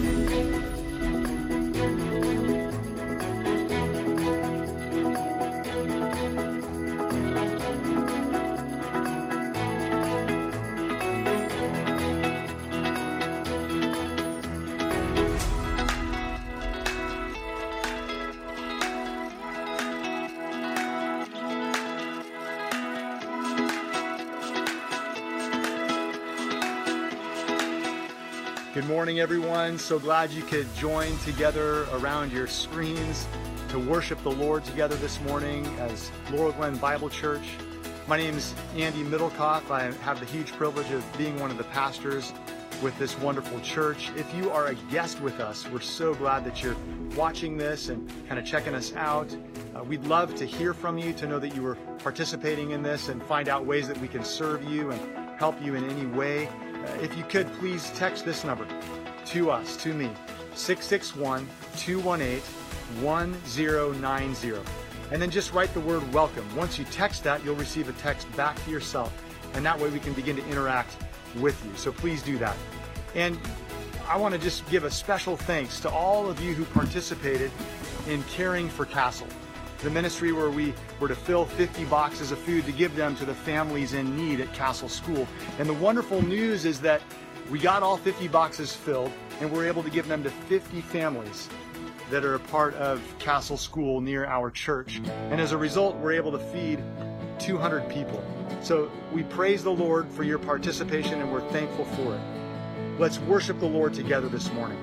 Good morning, everyone. So glad you could join together around your screens to worship the Lord together this morning as Laurel Glen Bible Church. My name is Andy Middlecoff. I have the huge privilege of being one of the pastors with this wonderful church. If you are a guest with us, we're so glad that you're watching this and kind of checking us out. Uh, we'd love to hear from you, to know that you were participating in this and find out ways that we can serve you and help you in any way. Uh, if you could, please text this number to us, to me, 661 218 1090. And then just write the word welcome. Once you text that, you'll receive a text back to yourself. And that way we can begin to interact with you. So please do that. And I want to just give a special thanks to all of you who participated in caring for Castle the ministry where we were to fill 50 boxes of food to give them to the families in need at Castle School. And the wonderful news is that we got all 50 boxes filled and we're able to give them to 50 families that are a part of Castle School near our church. And as a result, we're able to feed 200 people. So we praise the Lord for your participation and we're thankful for it. Let's worship the Lord together this morning.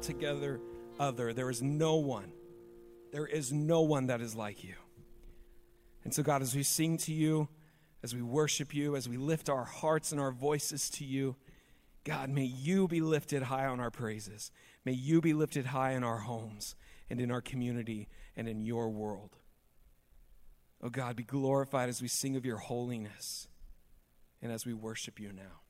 Altogether other. There is no one, there is no one that is like you. And so, God, as we sing to you, as we worship you, as we lift our hearts and our voices to you, God, may you be lifted high on our praises. May you be lifted high in our homes and in our community and in your world. Oh God, be glorified as we sing of your holiness and as we worship you now.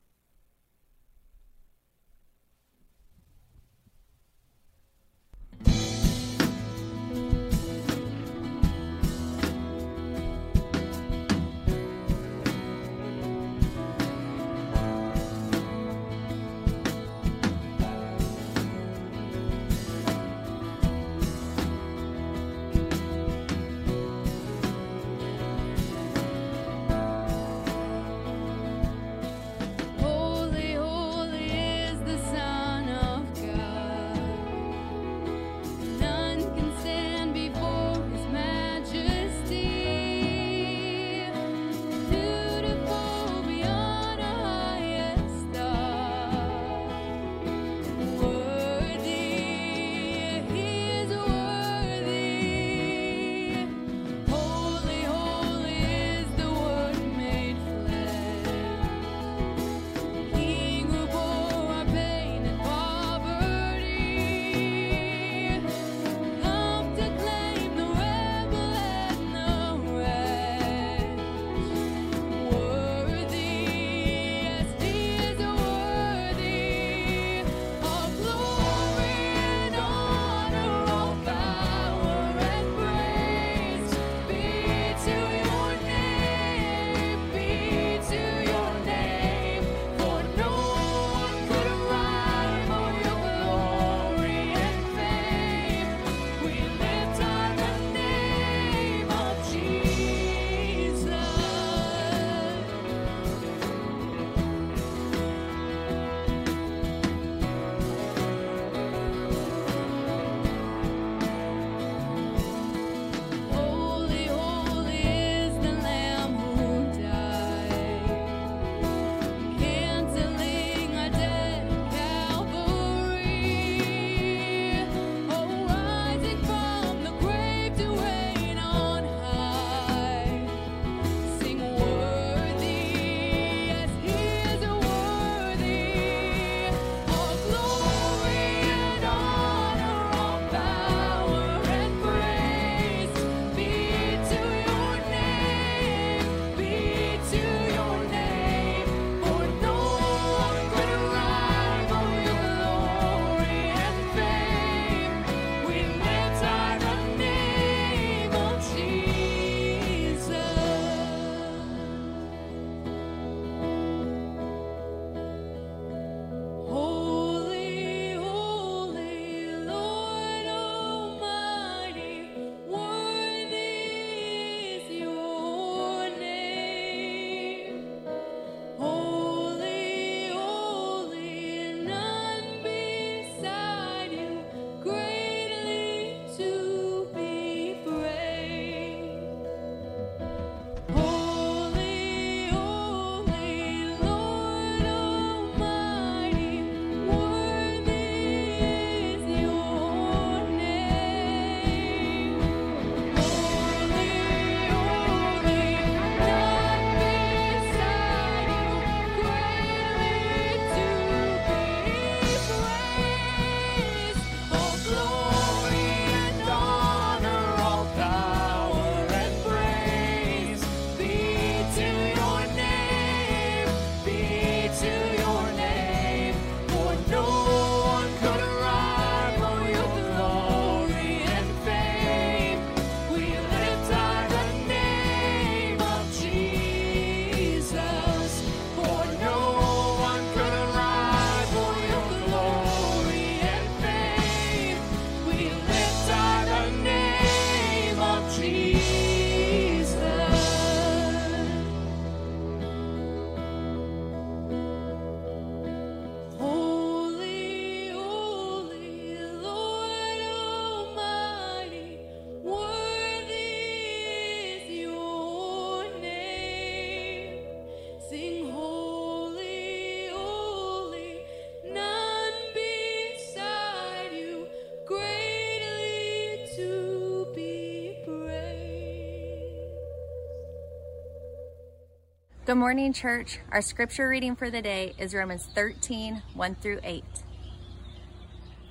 Good morning, church. Our scripture reading for the day is Romans 13 1 through 8.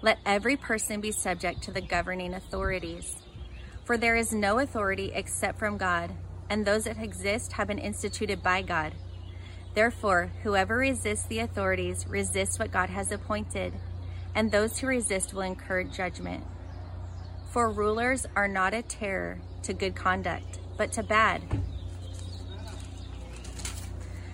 Let every person be subject to the governing authorities. For there is no authority except from God, and those that exist have been instituted by God. Therefore, whoever resists the authorities resists what God has appointed, and those who resist will incur judgment. For rulers are not a terror to good conduct, but to bad.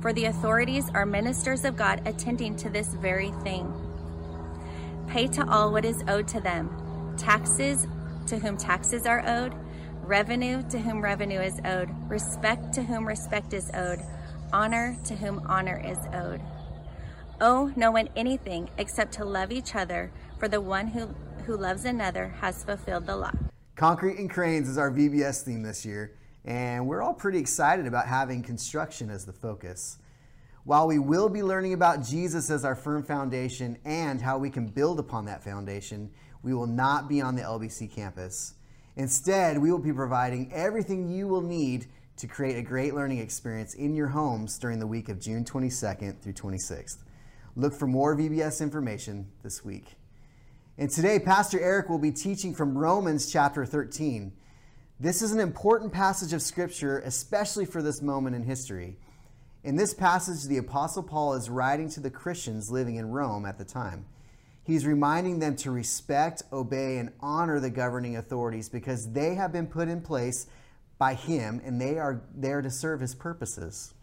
for the authorities are ministers of God attending to this very thing. Pay to all what is owed to them taxes to whom taxes are owed, revenue to whom revenue is owed, respect to whom respect is owed, honor to whom honor is owed. Owe no one anything except to love each other, for the one who, who loves another has fulfilled the law. Concrete and Cranes is our VBS theme this year, and we're all pretty excited about having construction as the focus. While we will be learning about Jesus as our firm foundation and how we can build upon that foundation, we will not be on the LBC campus. Instead, we will be providing everything you will need to create a great learning experience in your homes during the week of June 22nd through 26th. Look for more VBS information this week. And today, Pastor Eric will be teaching from Romans chapter 13. This is an important passage of Scripture, especially for this moment in history. In this passage, the Apostle Paul is writing to the Christians living in Rome at the time. He's reminding them to respect, obey, and honor the governing authorities because they have been put in place by him and they are there to serve his purposes.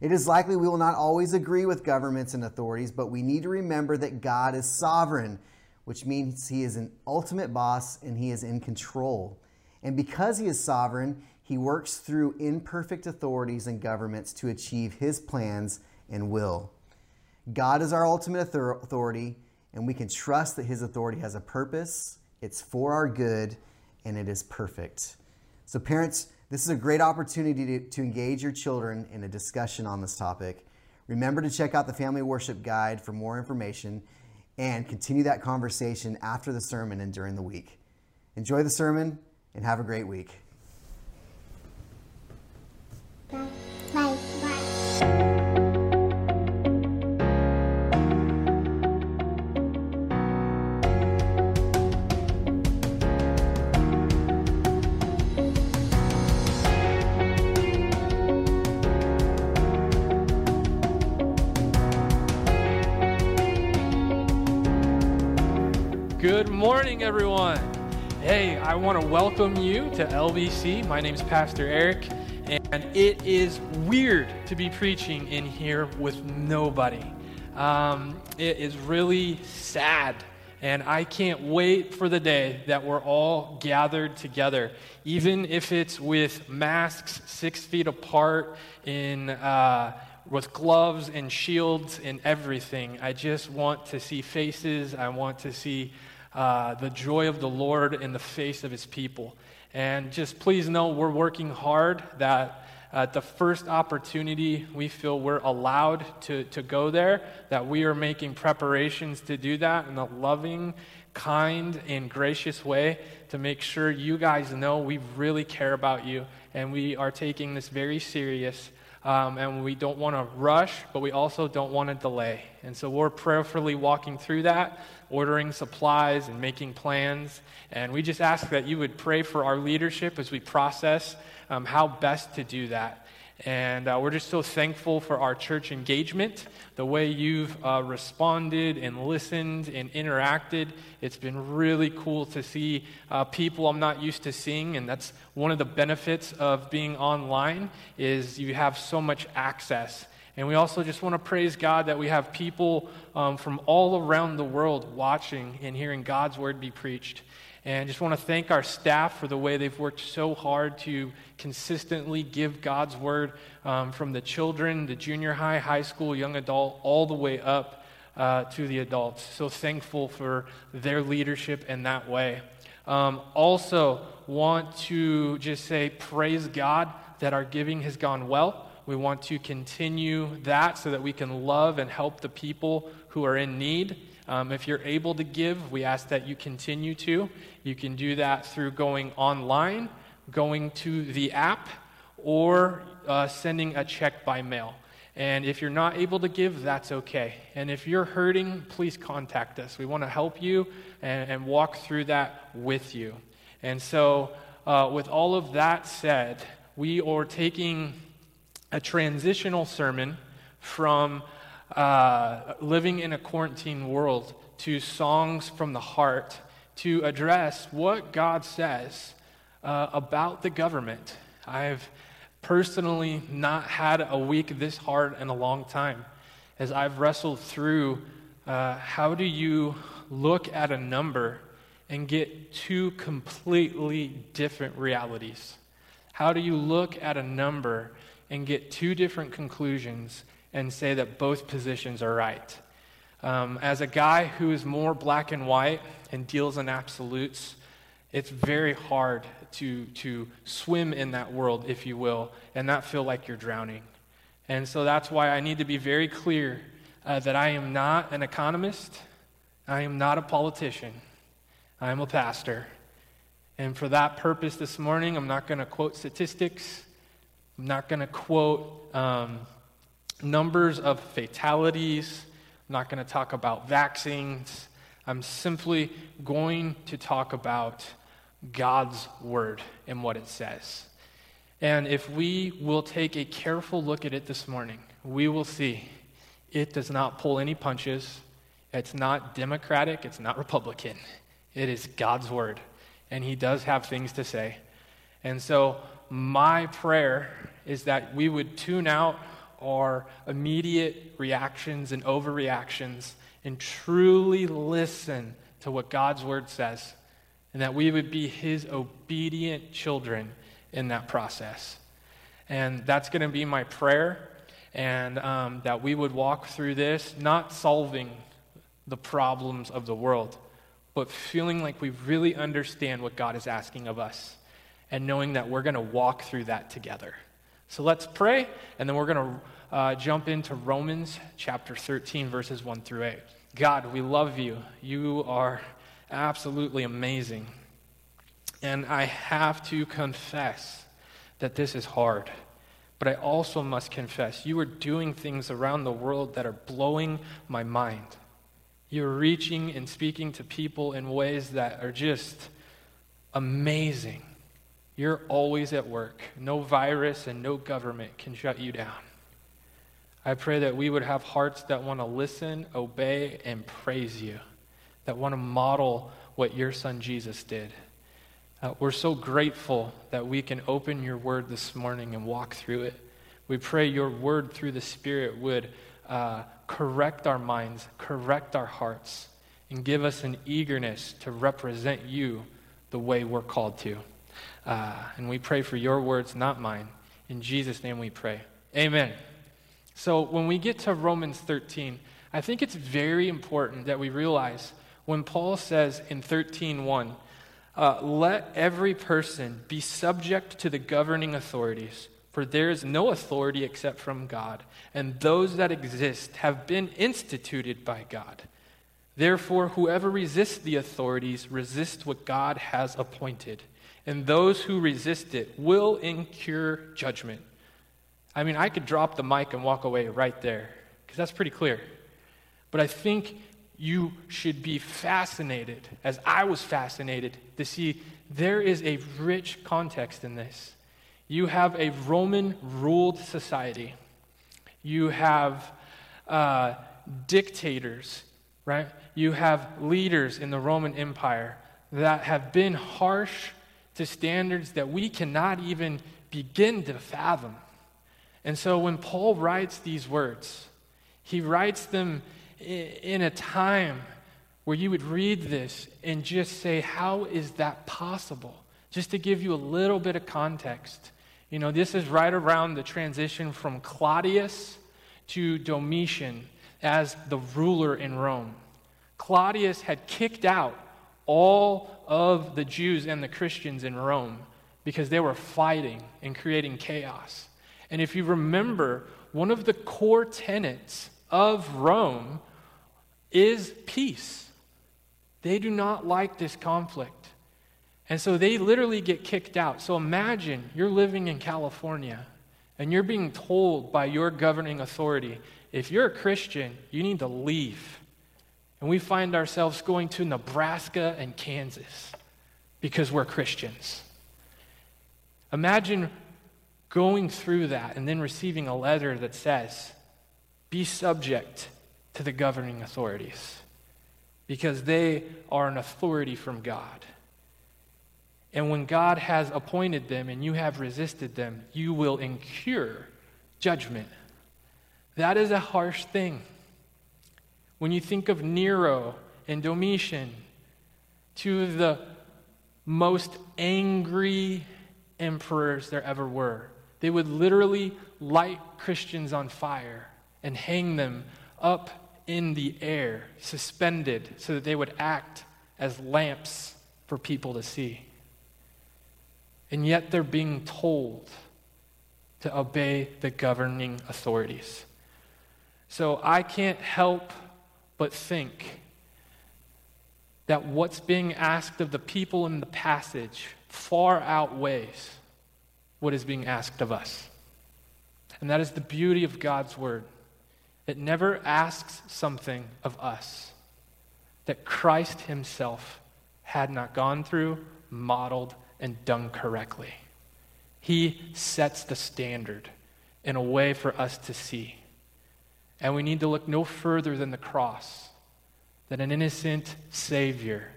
It is likely we will not always agree with governments and authorities, but we need to remember that God is sovereign, which means he is an ultimate boss and he is in control. And because he is sovereign, he works through imperfect authorities and governments to achieve his plans and will. God is our ultimate authority, and we can trust that his authority has a purpose, it's for our good, and it is perfect. So, parents, this is a great opportunity to, to engage your children in a discussion on this topic. Remember to check out the Family Worship Guide for more information and continue that conversation after the sermon and during the week. Enjoy the sermon and have a great week. Bye. Bye. Good morning, everyone. Hey, I want to welcome you to LBC. My name is Pastor Eric, and it is weird to be preaching in here with nobody. Um, it is really sad, and I can't wait for the day that we're all gathered together, even if it's with masks six feet apart in. Uh, with gloves and shields and everything. I just want to see faces. I want to see uh, the joy of the Lord in the face of his people. And just please know we're working hard that at the first opportunity we feel we're allowed to, to go there, that we are making preparations to do that in a loving, kind, and gracious way to make sure you guys know we really care about you and we are taking this very serious. Um, and we don't want to rush, but we also don't want to delay. And so we're prayerfully walking through that, ordering supplies and making plans. And we just ask that you would pray for our leadership as we process um, how best to do that. And uh, we're just so thankful for our church engagement, the way you've uh, responded and listened and interacted. It's been really cool to see uh, people I'm not used to seeing, and that's one of the benefits of being online is you have so much access. And we also just want to praise God that we have people um, from all around the world watching and hearing God's word be preached. And just want to thank our staff for the way they've worked so hard to consistently give God's word um, from the children, the junior high, high school, young adult, all the way up uh, to the adults. So thankful for their leadership in that way. Um, also, want to just say, praise God that our giving has gone well. We want to continue that so that we can love and help the people who are in need. Um, if you're able to give, we ask that you continue to. You can do that through going online, going to the app, or uh, sending a check by mail. And if you're not able to give, that's okay. And if you're hurting, please contact us. We want to help you and, and walk through that with you. And so, uh, with all of that said, we are taking a transitional sermon from uh, living in a quarantine world to songs from the heart to address what God says uh, about the government. I've personally not had a week this hard in a long time as I've wrestled through uh, how do you look at a number and get two completely different realities? How do you look at a number and get two different conclusions and say that both positions are right? Um, as a guy who is more black and white and deals in absolutes, it's very hard to, to swim in that world, if you will, and not feel like you're drowning. And so that's why I need to be very clear uh, that I am not an economist, I am not a politician, I am a pastor. And for that purpose this morning, I'm not going to quote statistics. I'm not going to quote um, numbers of fatalities. I'm not going to talk about vaccines. I'm simply going to talk about God's word and what it says. And if we will take a careful look at it this morning, we will see it does not pull any punches. It's not Democratic, it's not Republican. It is God's word and he does have things to say. And so, my prayer is that we would tune out our immediate reactions and overreactions and truly listen to what God's word says, and that we would be his obedient children in that process. And that's going to be my prayer, and um, that we would walk through this not solving the problems of the world but feeling like we really understand what God is asking of us and knowing that we're going to walk through that together. So let's pray, and then we're going to uh, jump into Romans chapter 13, verses 1 through 8. God, we love you. You are absolutely amazing. And I have to confess that this is hard. But I also must confess, you are doing things around the world that are blowing my mind. You're reaching and speaking to people in ways that are just amazing. You're always at work. No virus and no government can shut you down. I pray that we would have hearts that want to listen, obey, and praise you, that want to model what your son Jesus did. Uh, we're so grateful that we can open your word this morning and walk through it. We pray your word through the Spirit would uh, correct our minds, correct our hearts, and give us an eagerness to represent you the way we're called to. Uh, and we pray for your words, not mine. In Jesus' name we pray. Amen. So when we get to Romans 13, I think it's very important that we realize when Paul says in 13:1, uh, "Let every person be subject to the governing authorities." For there is no authority except from God, and those that exist have been instituted by God. Therefore, whoever resists the authorities resists what God has appointed, and those who resist it will incur judgment. I mean, I could drop the mic and walk away right there, because that's pretty clear. But I think you should be fascinated, as I was fascinated, to see there is a rich context in this. You have a Roman ruled society. You have uh, dictators, right? You have leaders in the Roman Empire that have been harsh to standards that we cannot even begin to fathom. And so when Paul writes these words, he writes them in a time where you would read this and just say, How is that possible? Just to give you a little bit of context. You know, this is right around the transition from Claudius to Domitian as the ruler in Rome. Claudius had kicked out all of the Jews and the Christians in Rome because they were fighting and creating chaos. And if you remember, one of the core tenets of Rome is peace. They do not like this conflict. And so they literally get kicked out. So imagine you're living in California and you're being told by your governing authority if you're a Christian, you need to leave. And we find ourselves going to Nebraska and Kansas because we're Christians. Imagine going through that and then receiving a letter that says, be subject to the governing authorities because they are an authority from God. And when God has appointed them and you have resisted them, you will incur judgment. That is a harsh thing. When you think of Nero and Domitian, two of the most angry emperors there ever were, they would literally light Christians on fire and hang them up in the air, suspended, so that they would act as lamps for people to see. And yet they're being told to obey the governing authorities. So I can't help but think that what's being asked of the people in the passage far outweighs what is being asked of us. And that is the beauty of God's word. It never asks something of us that Christ himself had not gone through, modeled, and done correctly. He sets the standard in a way for us to see. And we need to look no further than the cross that an innocent Savior,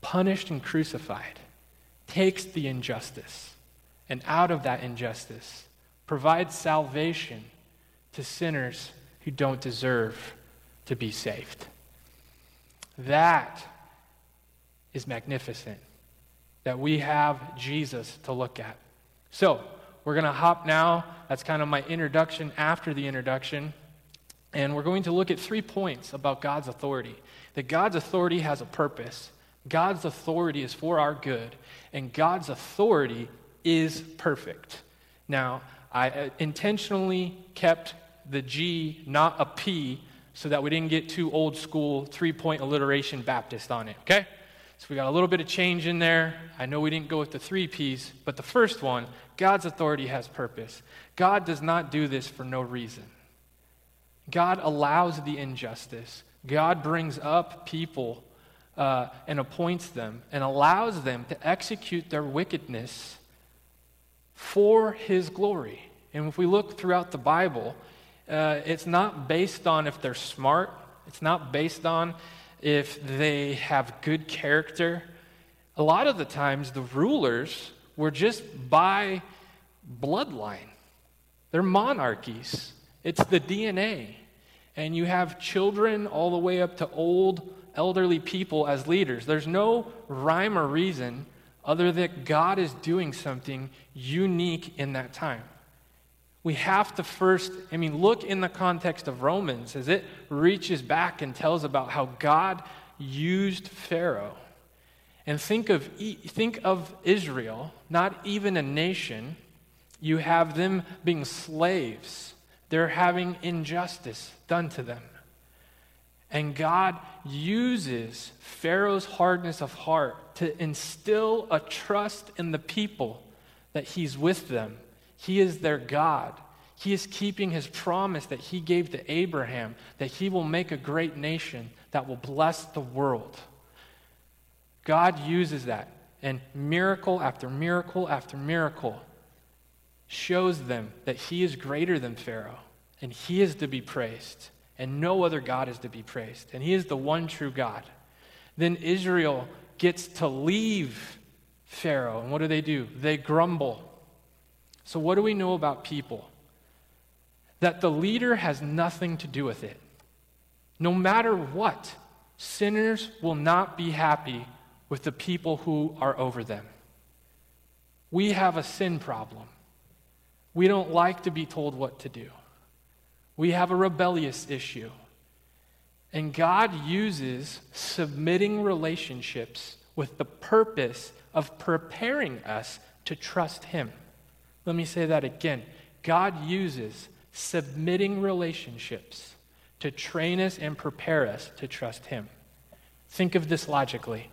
punished and crucified, takes the injustice and out of that injustice provides salvation to sinners who don't deserve to be saved. That is magnificent that we have Jesus to look at. So, we're going to hop now. That's kind of my introduction after the introduction. And we're going to look at three points about God's authority. That God's authority has a purpose, God's authority is for our good, and God's authority is perfect. Now, I uh, intentionally kept the G, not a P, so that we didn't get too old school three point alliteration Baptist on it, okay? So we got a little bit of change in there. I know we didn't go with the three P's, but the first one God's authority has purpose. God does not do this for no reason. God allows the injustice. God brings up people uh, and appoints them and allows them to execute their wickedness for his glory. And if we look throughout the Bible, uh, it's not based on if they're smart, it's not based on if they have good character. A lot of the times, the rulers were just by bloodline, they're monarchies, it's the DNA. And you have children all the way up to old, elderly people as leaders. There's no rhyme or reason other that God is doing something unique in that time. We have to first, I mean, look in the context of Romans as it reaches back and tells about how God used Pharaoh. And think of, think of Israel, not even a nation. You have them being slaves, they're having injustice done to them. And God uses Pharaoh's hardness of heart to instill a trust in the people that he's with them. He is their God. He is keeping his promise that he gave to Abraham that he will make a great nation that will bless the world. God uses that, and miracle after miracle after miracle shows them that he is greater than Pharaoh, and he is to be praised and no other God is to be praised. And He is the one true God. Then Israel gets to leave Pharaoh. And what do they do? They grumble. So, what do we know about people? that the leader has nothing to do with it. No matter what, sinners will not be happy with the people who are over them. We have a sin problem. We don't like to be told what to do. We have a rebellious issue. And God uses submitting relationships with the purpose of preparing us to trust Him. Let me say that again. God uses submitting relationships to train us and prepare us to trust Him. Think of this logically.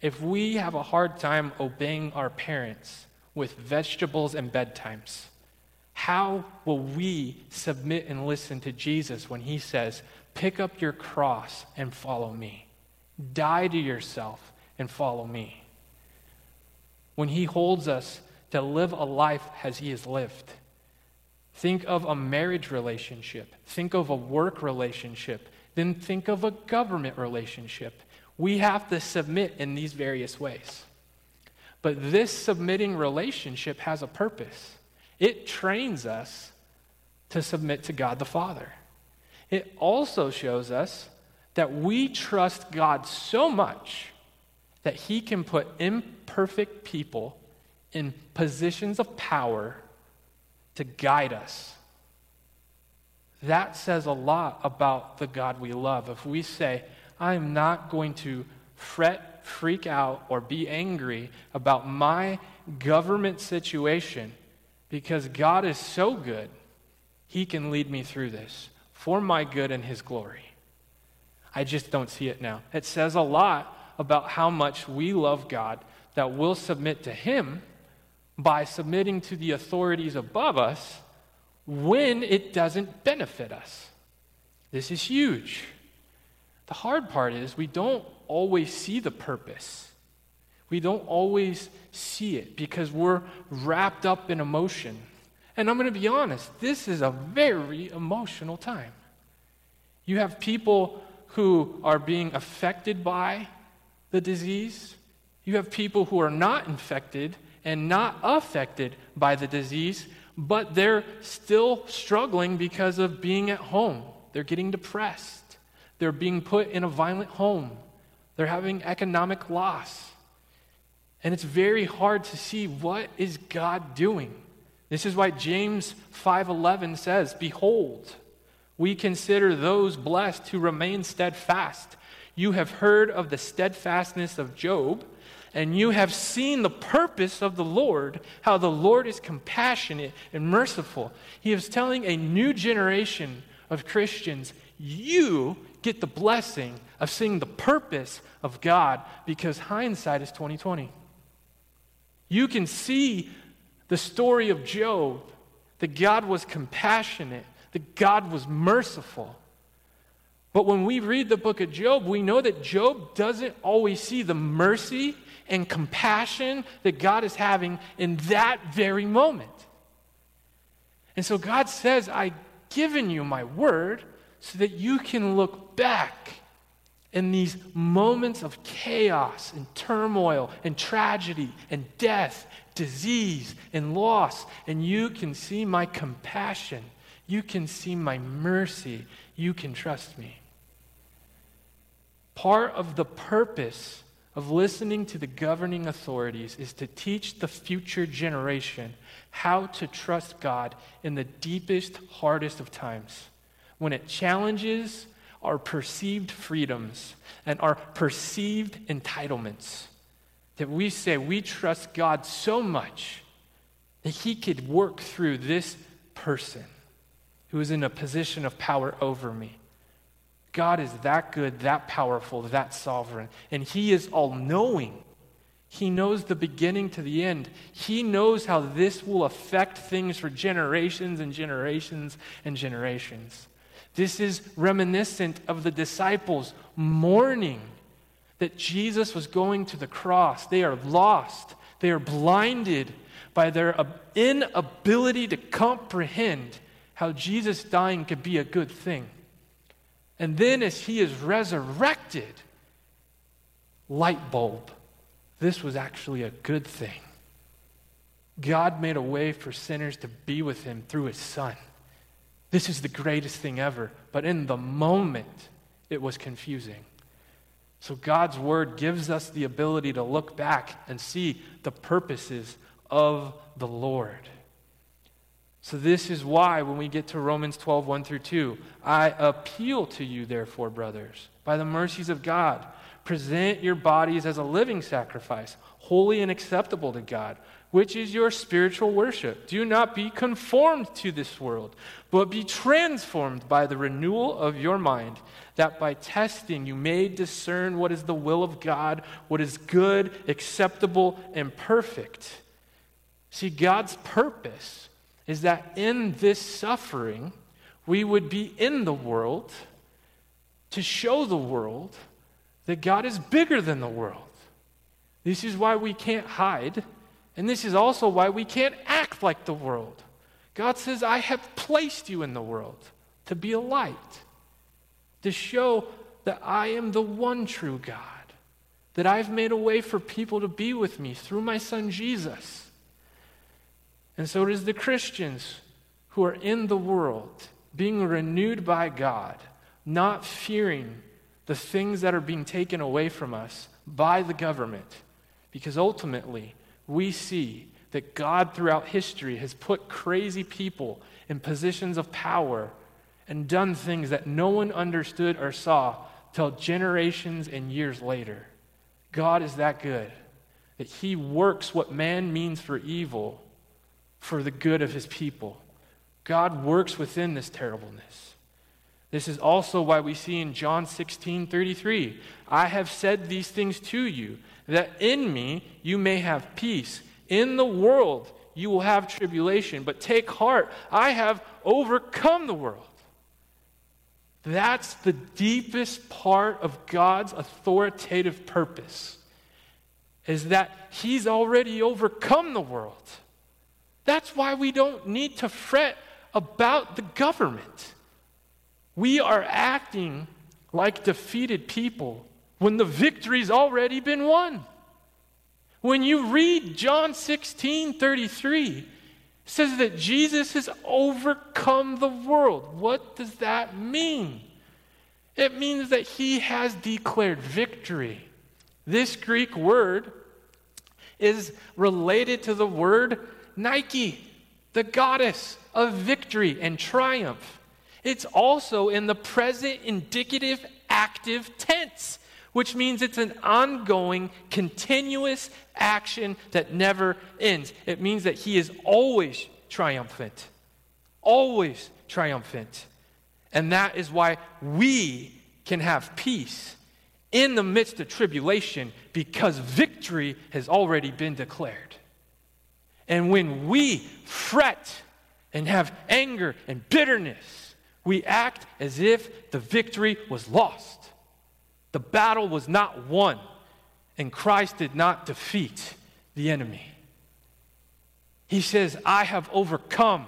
If we have a hard time obeying our parents with vegetables and bedtimes, how will we submit and listen to Jesus when he says, Pick up your cross and follow me? Die to yourself and follow me. When he holds us to live a life as he has lived. Think of a marriage relationship. Think of a work relationship. Then think of a government relationship. We have to submit in these various ways. But this submitting relationship has a purpose. It trains us to submit to God the Father. It also shows us that we trust God so much that He can put imperfect people in positions of power to guide us. That says a lot about the God we love. If we say, I'm not going to fret, freak out, or be angry about my government situation because God is so good, He can lead me through this for my good and His glory. I just don't see it now. It says a lot about how much we love God that we'll submit to Him by submitting to the authorities above us when it doesn't benefit us. This is huge. The hard part is we don't always see the purpose. We don't always see it because we're wrapped up in emotion. And I'm going to be honest, this is a very emotional time. You have people who are being affected by the disease, you have people who are not infected and not affected by the disease, but they're still struggling because of being at home. They're getting depressed. They're being put in a violent home. They're having economic loss. And it's very hard to see what is God doing. This is why James 5:11 says, "Behold, we consider those blessed who remain steadfast. You have heard of the steadfastness of Job, and you have seen the purpose of the Lord, how the Lord is compassionate and merciful. He is telling a new generation of Christians, you get the blessing of seeing the purpose of God because hindsight is 2020. You can see the story of Job, that God was compassionate, that God was merciful. But when we read the book of Job, we know that Job doesn't always see the mercy and compassion that God is having in that very moment. And so God says, I've given you my word so that you can look back in these moments of chaos and turmoil and tragedy and death, disease and loss, and you can see my compassion. You can see my mercy. You can trust me. Part of the purpose of listening to the governing authorities is to teach the future generation how to trust God in the deepest, hardest of times. When it challenges our perceived freedoms and our perceived entitlements, that we say we trust God so much that He could work through this person who is in a position of power over me. God is that good, that powerful, that sovereign, and He is all knowing. He knows the beginning to the end. He knows how this will affect things for generations and generations and generations. This is reminiscent of the disciples mourning that Jesus was going to the cross. They are lost, they are blinded by their inability to comprehend how Jesus dying could be a good thing. And then, as he is resurrected, light bulb, this was actually a good thing. God made a way for sinners to be with him through his son. This is the greatest thing ever. But in the moment, it was confusing. So God's word gives us the ability to look back and see the purposes of the Lord. So, this is why when we get to Romans 12, 1 through 2, I appeal to you, therefore, brothers, by the mercies of God, present your bodies as a living sacrifice, holy and acceptable to God, which is your spiritual worship. Do not be conformed to this world, but be transformed by the renewal of your mind, that by testing you may discern what is the will of God, what is good, acceptable, and perfect. See, God's purpose is that in this suffering, we would be in the world to show the world that God is bigger than the world. This is why we can't hide, and this is also why we can't act like the world. God says, I have placed you in the world to be a light, to show that I am the one true God, that I've made a way for people to be with me through my son Jesus. And so it is the Christians who are in the world, being renewed by God, not fearing the things that are being taken away from us by the government. Because ultimately, we see that God throughout history has put crazy people in positions of power and done things that no one understood or saw till generations and years later. God is that good that He works what man means for evil for the good of his people. God works within this terribleness. This is also why we see in John 16 33, I have said these things to you, that in me you may have peace. In the world you will have tribulation, but take heart, I have overcome the world. That's the deepest part of God's authoritative purpose, is that He's already overcome the world. That's why we don't need to fret about the government. We are acting like defeated people when the victory's already been won. When you read John 16 33, it says that Jesus has overcome the world. What does that mean? It means that he has declared victory. This Greek word is related to the word Nike, the goddess of victory and triumph. It's also in the present indicative active tense, which means it's an ongoing, continuous action that never ends. It means that he is always triumphant, always triumphant. And that is why we can have peace in the midst of tribulation because victory has already been declared. And when we fret and have anger and bitterness, we act as if the victory was lost. The battle was not won, and Christ did not defeat the enemy. He says, I have overcome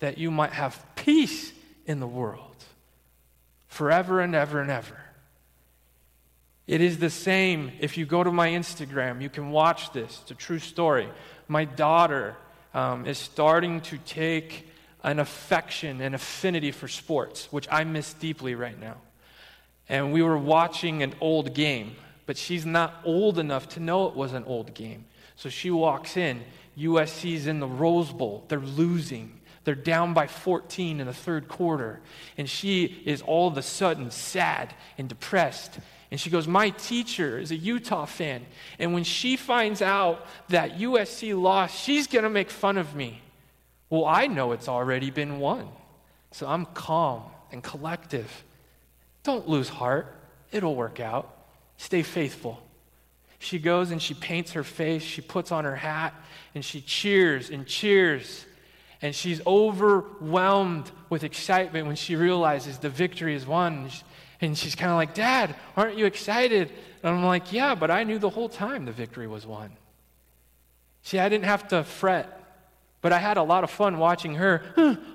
that you might have peace in the world forever and ever and ever. It is the same if you go to my Instagram, you can watch this. It's a true story my daughter um, is starting to take an affection and affinity for sports, which I miss deeply right now. And we were watching an old game, but she's not old enough to know it was an old game. So she walks in. USC's in the Rose Bowl. They're losing. They're down by 14 in the third quarter. And she is all of a sudden sad and depressed and she goes, My teacher is a Utah fan. And when she finds out that USC lost, she's going to make fun of me. Well, I know it's already been won. So I'm calm and collective. Don't lose heart, it'll work out. Stay faithful. She goes and she paints her face, she puts on her hat, and she cheers and cheers. And she's overwhelmed with excitement when she realizes the victory is won. And she's kind of like, Dad, aren't you excited? And I'm like, Yeah, but I knew the whole time the victory was won. See, I didn't have to fret, but I had a lot of fun watching her,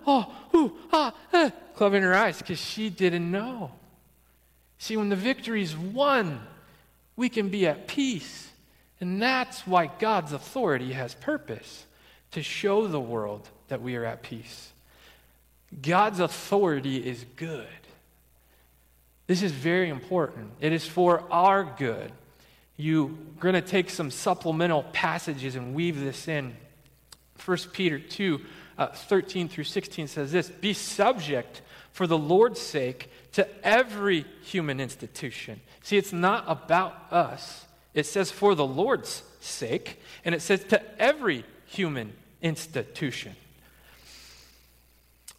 oh, ooh, ah, ah, clubbing her eyes because she didn't know. See, when the victory's won, we can be at peace. And that's why God's authority has purpose to show the world that we are at peace. God's authority is good. This is very important. It is for our good. You're going to take some supplemental passages and weave this in. 1 Peter 2 uh, 13 through 16 says this Be subject for the Lord's sake to every human institution. See, it's not about us, it says for the Lord's sake, and it says to every human institution.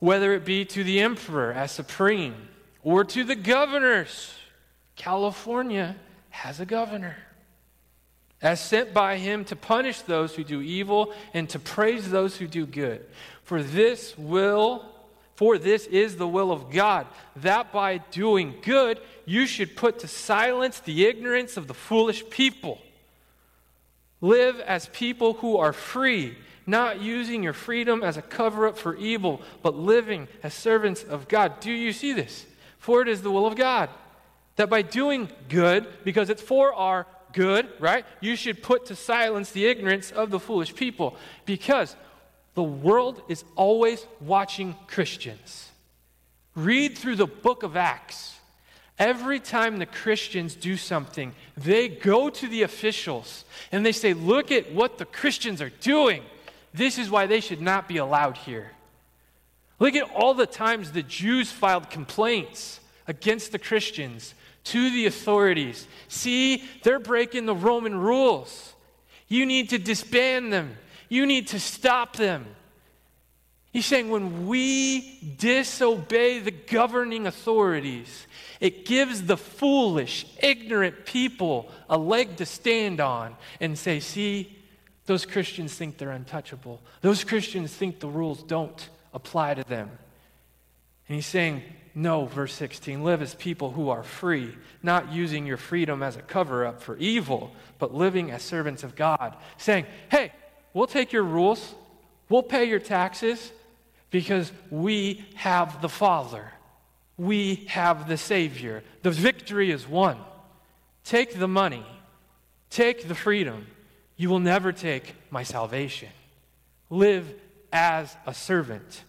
Whether it be to the emperor as supreme or to the governors. California has a governor as sent by him to punish those who do evil and to praise those who do good. For this will for this is the will of God, that by doing good you should put to silence the ignorance of the foolish people. Live as people who are free, not using your freedom as a cover up for evil, but living as servants of God. Do you see this? For it is the will of God that by doing good, because it's for our good, right? You should put to silence the ignorance of the foolish people because the world is always watching Christians. Read through the book of Acts. Every time the Christians do something, they go to the officials and they say, Look at what the Christians are doing. This is why they should not be allowed here. Look at all the times the Jews filed complaints against the Christians to the authorities. See, they're breaking the Roman rules. You need to disband them, you need to stop them. He's saying when we disobey the governing authorities, it gives the foolish, ignorant people a leg to stand on and say, see, those Christians think they're untouchable. Those Christians think the rules don't apply to them. And he's saying, no, verse 16, live as people who are free, not using your freedom as a cover up for evil, but living as servants of God. Saying, hey, we'll take your rules, we'll pay your taxes, because we have the Father. We have the Savior. The victory is won. Take the money, take the freedom. You will never take my salvation. Live as a servant.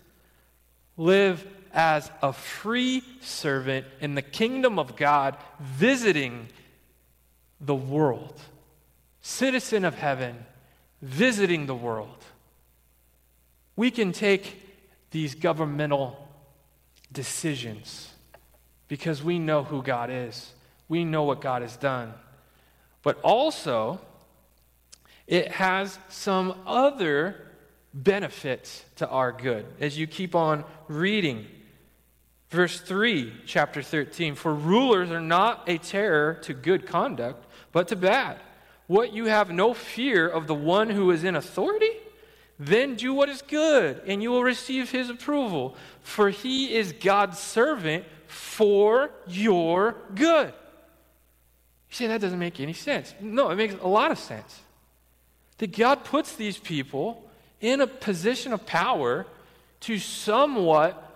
Live as a free servant in the kingdom of God, visiting the world. Citizen of heaven, visiting the world. We can take these governmental decisions because we know who God is, we know what God has done. But also, it has some other benefits to our good as you keep on reading. Verse 3, chapter 13 For rulers are not a terror to good conduct, but to bad. What you have no fear of the one who is in authority? Then do what is good, and you will receive his approval. For he is God's servant for your good. You say that doesn't make any sense. No, it makes a lot of sense. That God puts these people in a position of power to somewhat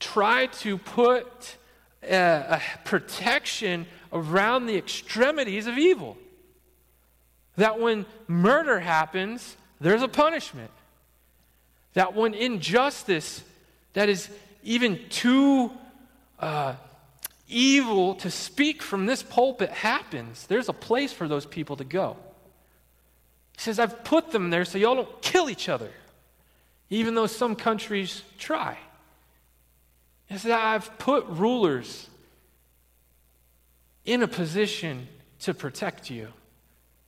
try to put a, a protection around the extremities of evil. That when murder happens, there's a punishment. That when injustice that is even too uh, evil to speak from this pulpit happens, there's a place for those people to go. He says, I've put them there so y'all don't kill each other, even though some countries try. He says, I've put rulers in a position to protect you,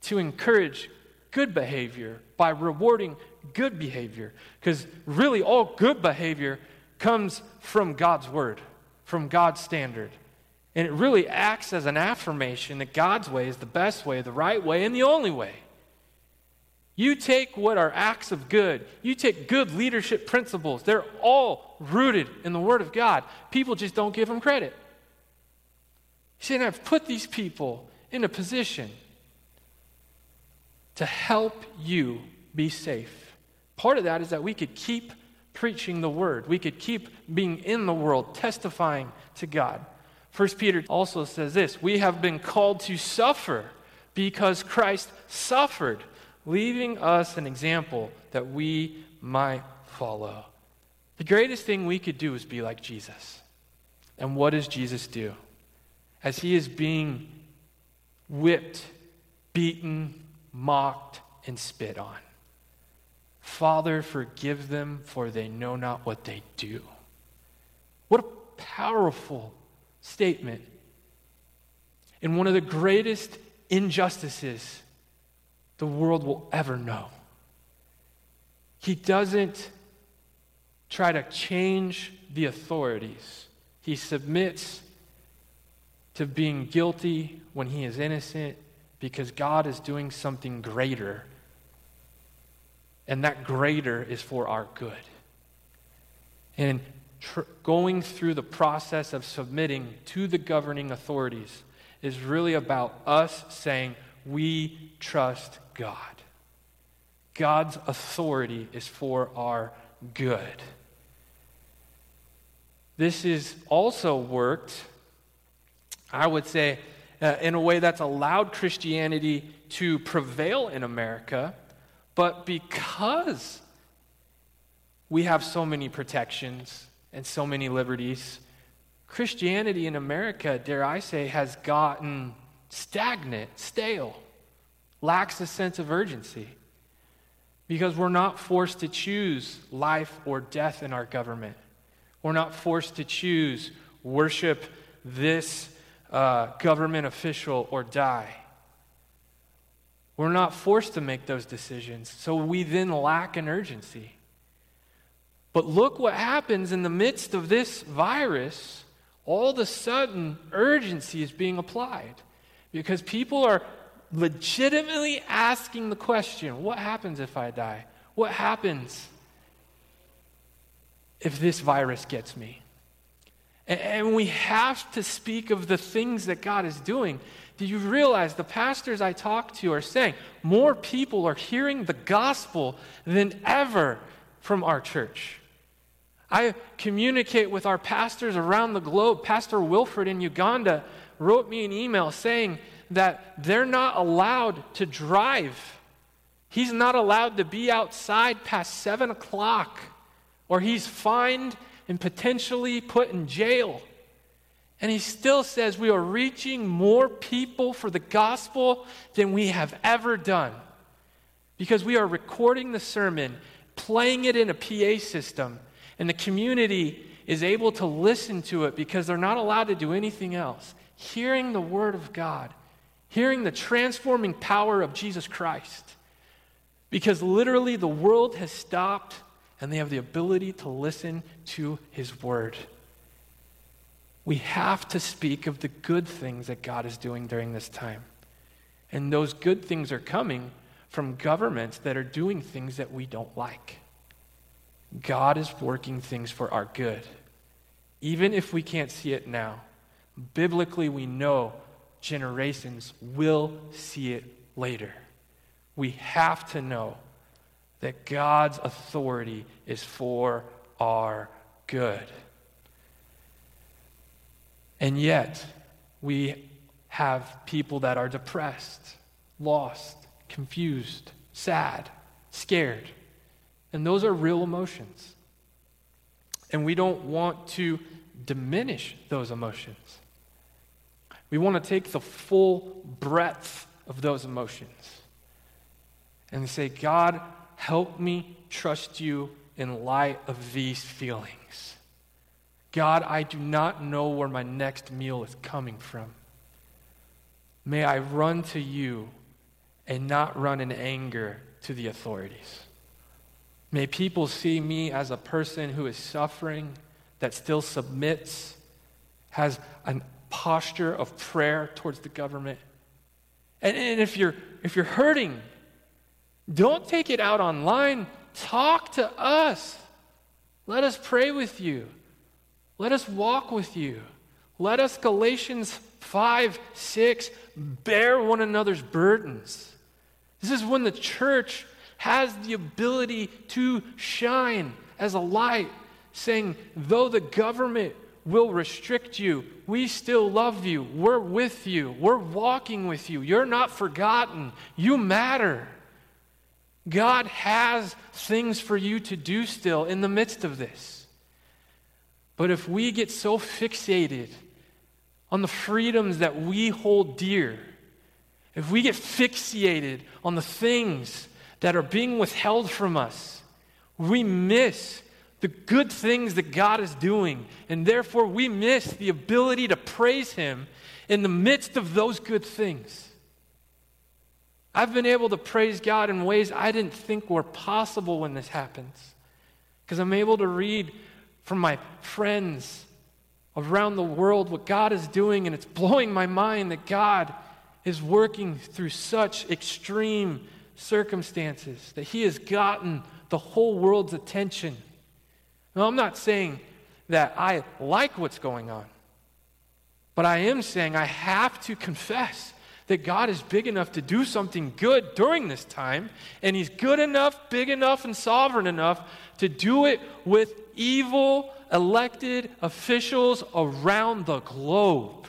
to encourage good behavior by rewarding good behavior. Because really, all good behavior comes from God's word, from God's standard. And it really acts as an affirmation that God's way is the best way, the right way, and the only way. You take what are acts of good, you take good leadership principles, they're all rooted in the Word of God. People just don't give them credit. He's said, I've put these people in a position to help you be safe. Part of that is that we could keep preaching the Word, we could keep being in the world, testifying to God. First Peter also says this We have been called to suffer because Christ suffered leaving us an example that we might follow. The greatest thing we could do is be like Jesus. And what does Jesus do? As he is being whipped, beaten, mocked, and spit on. Father, forgive them, for they know not what they do. What a powerful statement. In one of the greatest injustices the world will ever know. He doesn't try to change the authorities, he submits to being guilty when he is innocent because God is doing something greater. And that greater is for our good. And tr- going through the process of submitting to the governing authorities is really about us saying, We trust God. God's authority is for our good. This is also worked, I would say, uh, in a way that's allowed Christianity to prevail in America, but because we have so many protections and so many liberties, Christianity in America, dare I say, has gotten stagnant, stale, lacks a sense of urgency. Because we're not forced to choose life or death in our government. We're not forced to choose worship this uh, government official or die. We're not forced to make those decisions, so we then lack an urgency. But look what happens in the midst of this virus. All of a sudden, urgency is being applied because people are legitimately asking the question what happens if I die? What happens if this virus gets me? And we have to speak of the things that God is doing. Do you realize the pastors I talk to are saying more people are hearing the gospel than ever from our church? I communicate with our pastors around the globe. Pastor Wilfred in Uganda wrote me an email saying that they're not allowed to drive. He's not allowed to be outside past seven o'clock, or he's fined and potentially put in jail. And he still says we are reaching more people for the gospel than we have ever done. Because we are recording the sermon, playing it in a PA system, and the community is able to listen to it because they're not allowed to do anything else. Hearing the word of God, hearing the transforming power of Jesus Christ. Because literally the world has stopped and they have the ability to listen to his word. We have to speak of the good things that God is doing during this time. And those good things are coming from governments that are doing things that we don't like. God is working things for our good, even if we can't see it now. Biblically, we know generations will see it later. We have to know that God's authority is for our good. And yet, we have people that are depressed, lost, confused, sad, scared. And those are real emotions. And we don't want to diminish those emotions. We want to take the full breadth of those emotions and say, God, help me trust you in light of these feelings. God, I do not know where my next meal is coming from. May I run to you and not run in anger to the authorities. May people see me as a person who is suffering, that still submits, has a posture of prayer towards the government. And, and if, you're, if you're hurting, don't take it out online. Talk to us. Let us pray with you. Let us walk with you. Let us, Galatians 5, 6, bear one another's burdens. This is when the church has the ability to shine as a light, saying, though the government will restrict you, we still love you. We're with you. We're walking with you. You're not forgotten. You matter. God has things for you to do still in the midst of this. But if we get so fixated on the freedoms that we hold dear, if we get fixated on the things that are being withheld from us, we miss the good things that God is doing. And therefore, we miss the ability to praise Him in the midst of those good things. I've been able to praise God in ways I didn't think were possible when this happens. Because I'm able to read from my friends around the world what God is doing, and it's blowing my mind that God is working through such extreme circumstances, that He has gotten the whole world's attention. Now, I'm not saying that I like what's going on, but I am saying I have to confess that God is big enough to do something good during this time, and He's good enough, big enough, and sovereign enough to do it with evil elected officials around the globe.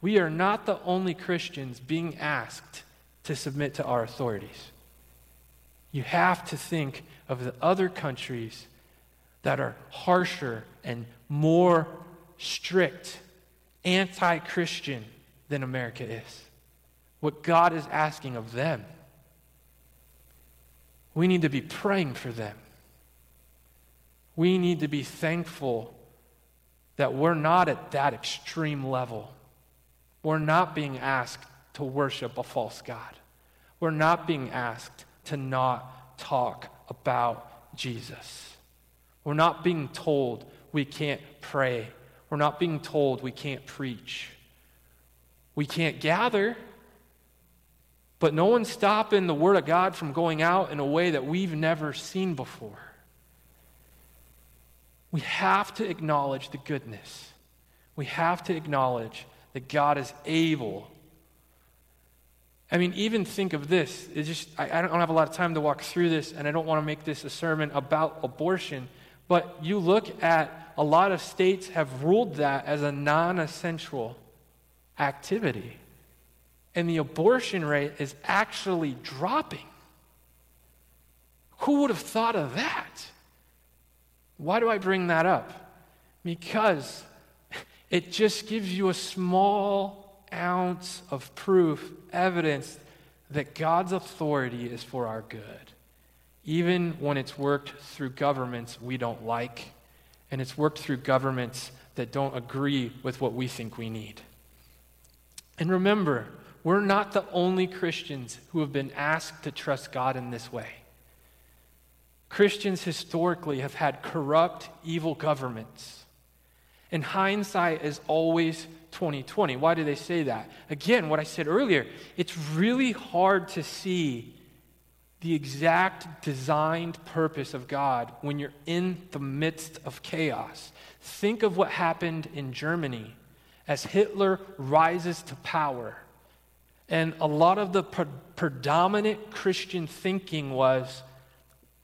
We are not the only Christians being asked to submit to our authorities. You have to think of the other countries that are harsher and more strict, anti Christian than America is. What God is asking of them. We need to be praying for them. We need to be thankful that we're not at that extreme level. We're not being asked to worship a false God. We're not being asked to not talk about Jesus. We're not being told we can't pray. We're not being told we can't preach. We can't gather, but no one's stopping the Word of God from going out in a way that we've never seen before. We have to acknowledge the goodness. We have to acknowledge that God is able. I mean, even think of this. It's just I, I don't have a lot of time to walk through this, and I don't want to make this a sermon about abortion. But you look at a lot of states have ruled that as a non-essential activity, and the abortion rate is actually dropping. Who would have thought of that? Why do I bring that up? Because it just gives you a small ounce of proof, evidence that God's authority is for our good. Even when it's worked through governments we don't like, and it's worked through governments that don't agree with what we think we need. And remember, we're not the only Christians who have been asked to trust God in this way. Christians historically have had corrupt, evil governments. And hindsight is always 2020. Why do they say that? Again, what I said earlier, it's really hard to see the exact designed purpose of God when you're in the midst of chaos. Think of what happened in Germany as Hitler rises to power. And a lot of the pre- predominant Christian thinking was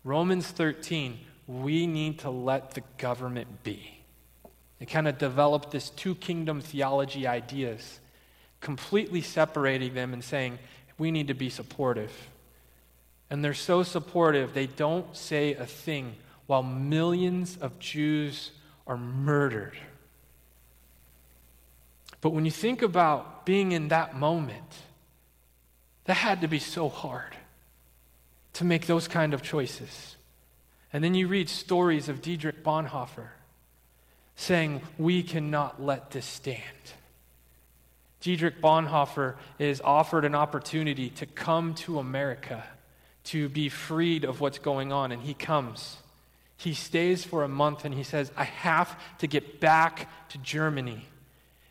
Romans 13, we need to let the government be. They kind of developed this two kingdom theology ideas, completely separating them and saying, we need to be supportive. And they're so supportive, they don't say a thing while millions of Jews are murdered. But when you think about being in that moment, that had to be so hard to make those kind of choices. And then you read stories of Dietrich Bonhoeffer saying, We cannot let this stand. Dietrich Bonhoeffer is offered an opportunity to come to America to be freed of what's going on, and he comes. He stays for a month and he says, I have to get back to Germany.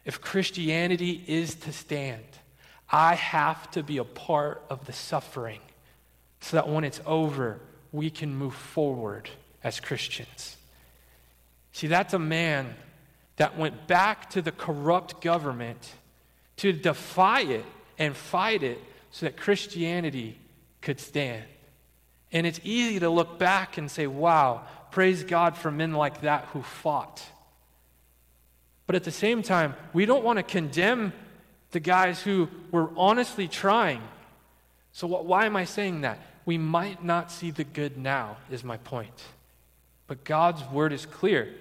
If Christianity is to stand, I have to be a part of the suffering so that when it's over, we can move forward as Christians. See, that's a man that went back to the corrupt government to defy it and fight it so that Christianity could stand. And it's easy to look back and say, wow, praise God for men like that who fought. But at the same time, we don't want to condemn the guys who were honestly trying. So, why am I saying that? we might not see the good now, is my point. But God's word is clear.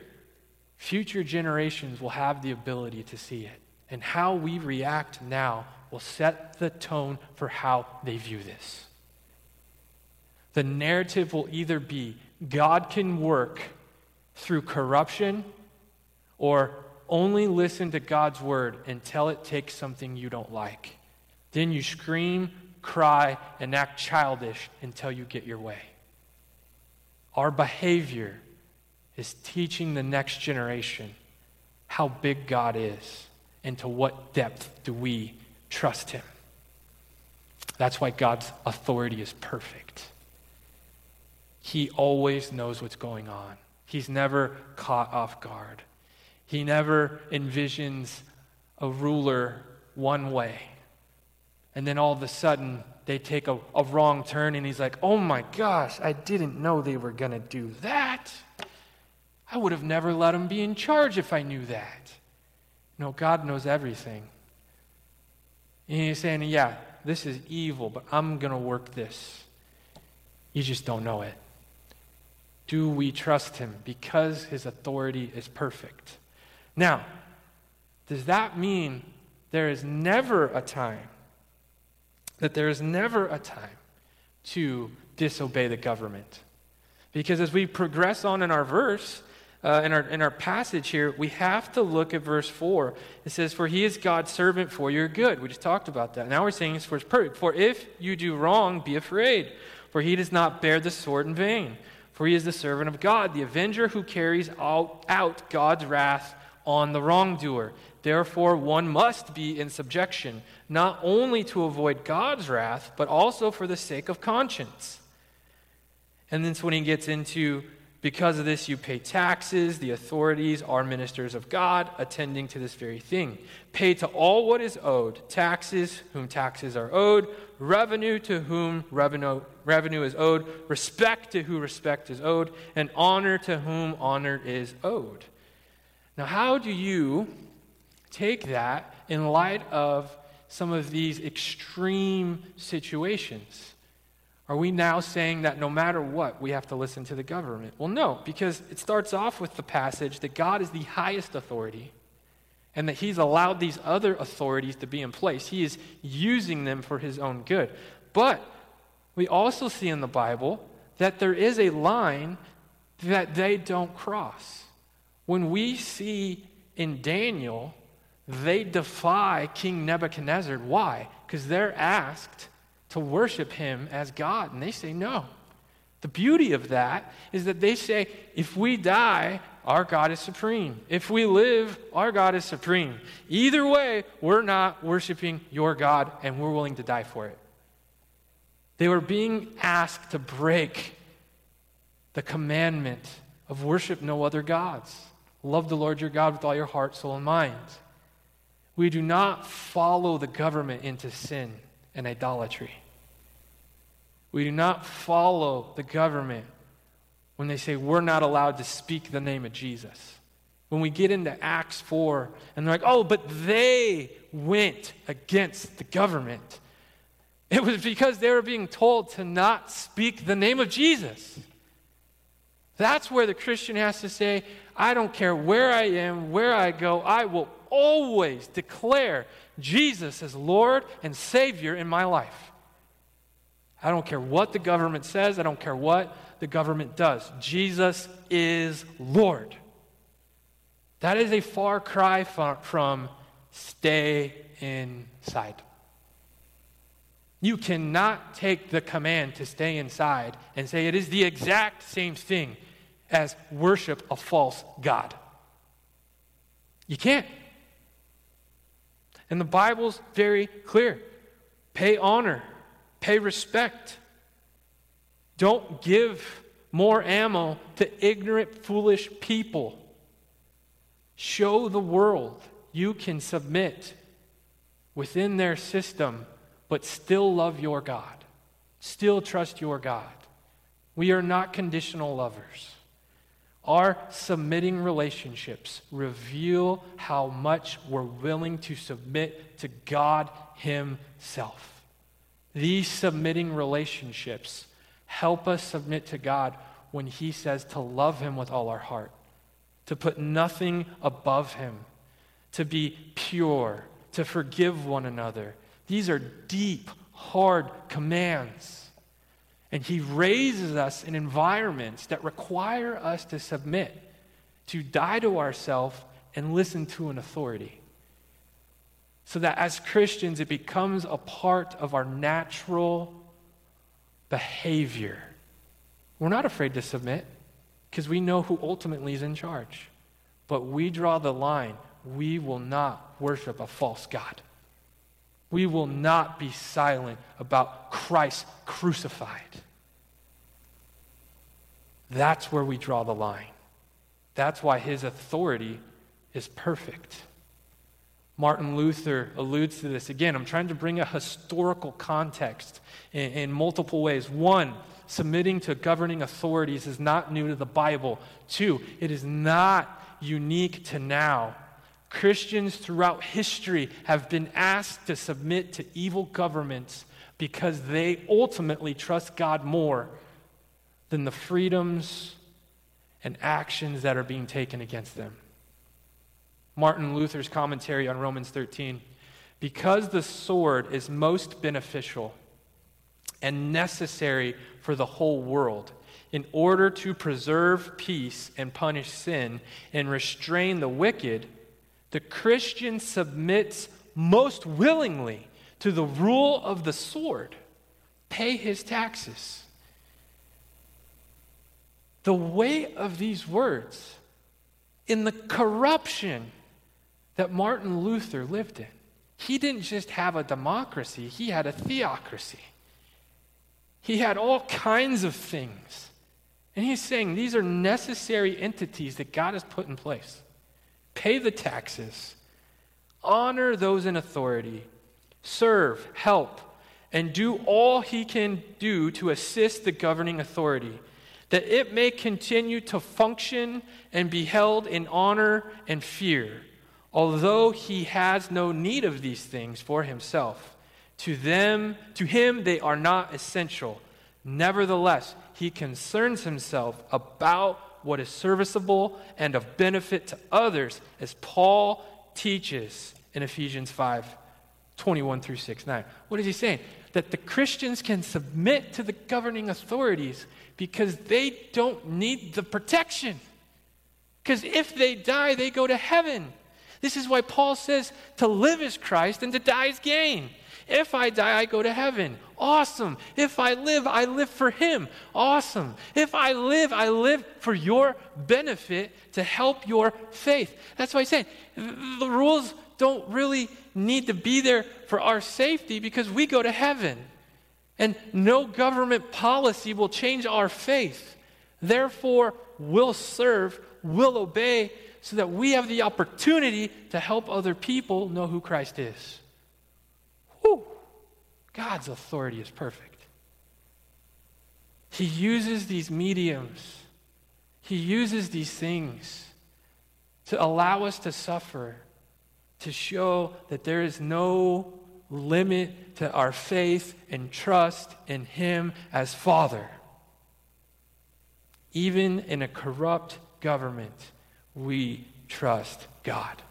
future generations will have the ability to see it. And how we react now will set the tone for how they view this. The narrative will either be God can work through corruption or only listen to God's word until it takes something you don't like. Then you scream, cry, and act childish until you get your way. Our behavior is teaching the next generation how big God is and to what depth do we trust Him. That's why God's authority is perfect. He always knows what's going on. He's never caught off guard. He never envisions a ruler one way. And then all of a sudden, they take a, a wrong turn, and he's like, oh my gosh, I didn't know they were going to do that. I would have never let him be in charge if I knew that. No, God knows everything. And he's saying, yeah, this is evil, but I'm going to work this. You just don't know it. Do we trust him because his authority is perfect? Now, does that mean there is never a time, that there is never a time to disobey the government? Because as we progress on in our verse, uh, in, our, in our passage here, we have to look at verse 4. It says, For he is God's servant for your good. We just talked about that. Now we're saying it's for his perfect. For if you do wrong, be afraid, for he does not bear the sword in vain. For he is the servant of God, the avenger who carries out, out God's wrath on the wrongdoer. Therefore, one must be in subjection, not only to avoid God's wrath, but also for the sake of conscience. And then when he gets into because of this, you pay taxes. The authorities are ministers of God, attending to this very thing. Pay to all what is owed taxes, whom taxes are owed, revenue to whom revenue, revenue is owed, respect to who respect is owed, and honor to whom honor is owed. Now, how do you take that in light of some of these extreme situations? Are we now saying that no matter what, we have to listen to the government? Well, no, because it starts off with the passage that God is the highest authority and that He's allowed these other authorities to be in place. He is using them for His own good. But we also see in the Bible that there is a line that they don't cross. When we see in Daniel, they defy King Nebuchadnezzar. Why? Because they're asked to worship him as God. And they say no. The beauty of that is that they say, if we die, our God is supreme. If we live, our God is supreme. Either way, we're not worshiping your God and we're willing to die for it. They were being asked to break the commandment of worship no other gods. Love the Lord your God with all your heart, soul, and mind. We do not follow the government into sin and idolatry. We do not follow the government when they say we're not allowed to speak the name of Jesus. When we get into Acts 4 and they're like, oh, but they went against the government. It was because they were being told to not speak the name of Jesus. That's where the Christian has to say, I don't care where I am, where I go, I will always declare Jesus as Lord and Savior in my life. I don't care what the government says, I don't care what the government does. Jesus is Lord. That is a far cry from stay inside. You cannot take the command to stay inside and say it is the exact same thing as worship a false God. You can't. And the Bible's very clear pay honor, pay respect. Don't give more ammo to ignorant, foolish people. Show the world you can submit within their system, but still love your God, still trust your God. We are not conditional lovers. Our submitting relationships reveal how much we're willing to submit to God Himself. These submitting relationships help us submit to God when He says to love Him with all our heart, to put nothing above him, to be pure, to forgive one another. These are deep, hard commands. And he raises us in environments that require us to submit, to die to ourselves, and listen to an authority. So that as Christians, it becomes a part of our natural behavior. We're not afraid to submit because we know who ultimately is in charge. But we draw the line. We will not worship a false God. We will not be silent about Christ crucified. That's where we draw the line. That's why his authority is perfect. Martin Luther alludes to this. Again, I'm trying to bring a historical context in, in, multiple ways. One, submitting to governing authorities is not new to the Bible. Two, it is not unique to now. Christians throughout history have been asked to submit to evil governments because they ultimately trust God more than the freedoms and actions that are being taken against them. Martin Luther's commentary on Romans 13 because the sword is most beneficial and necessary for the whole world in order to preserve peace and punish sin and restrain the wicked, the Christian submits most willingly to the rule of the sword, pay his taxes. The weight of these words in the corruption that Martin Luther lived in. He didn't just have a democracy, he had a theocracy. He had all kinds of things. And he's saying these are necessary entities that God has put in place. Pay the taxes, honor those in authority, serve, help, and do all he can do to assist the governing authority, that it may continue to function and be held in honor and fear although he has no need of these things for himself. To them, to him they are not essential. Nevertheless, he concerns himself about what is serviceable and of benefit to others, as Paul teaches in Ephesians 5 21 through 6 9. What is he saying? That the Christians can submit to the governing authorities because they don't need the protection. Because if they die, they go to heaven. This is why Paul says to live is Christ and to die is gain. If I die, I go to heaven. Awesome. If I live, I live for Him. Awesome. If I live, I live for your benefit to help your faith. That's why he's saying the rules don't really need to be there for our safety because we go to heaven. And no government policy will change our faith. Therefore, we'll serve, we'll obey, so that we have the opportunity to help other people know who Christ is. Whew. God's authority is perfect. He uses these mediums, He uses these things to allow us to suffer, to show that there is no limit to our faith and trust in Him as Father. Even in a corrupt government, we trust God.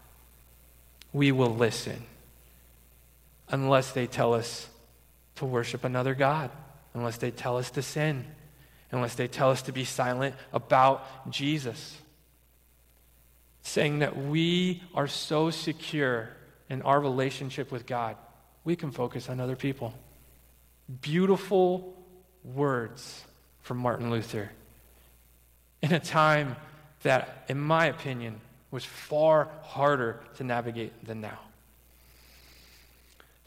We will listen unless they tell us to worship another God, unless they tell us to sin, unless they tell us to be silent about Jesus. Saying that we are so secure in our relationship with God, we can focus on other people. Beautiful words from Martin Luther. In a time that, in my opinion, was far harder to navigate than now.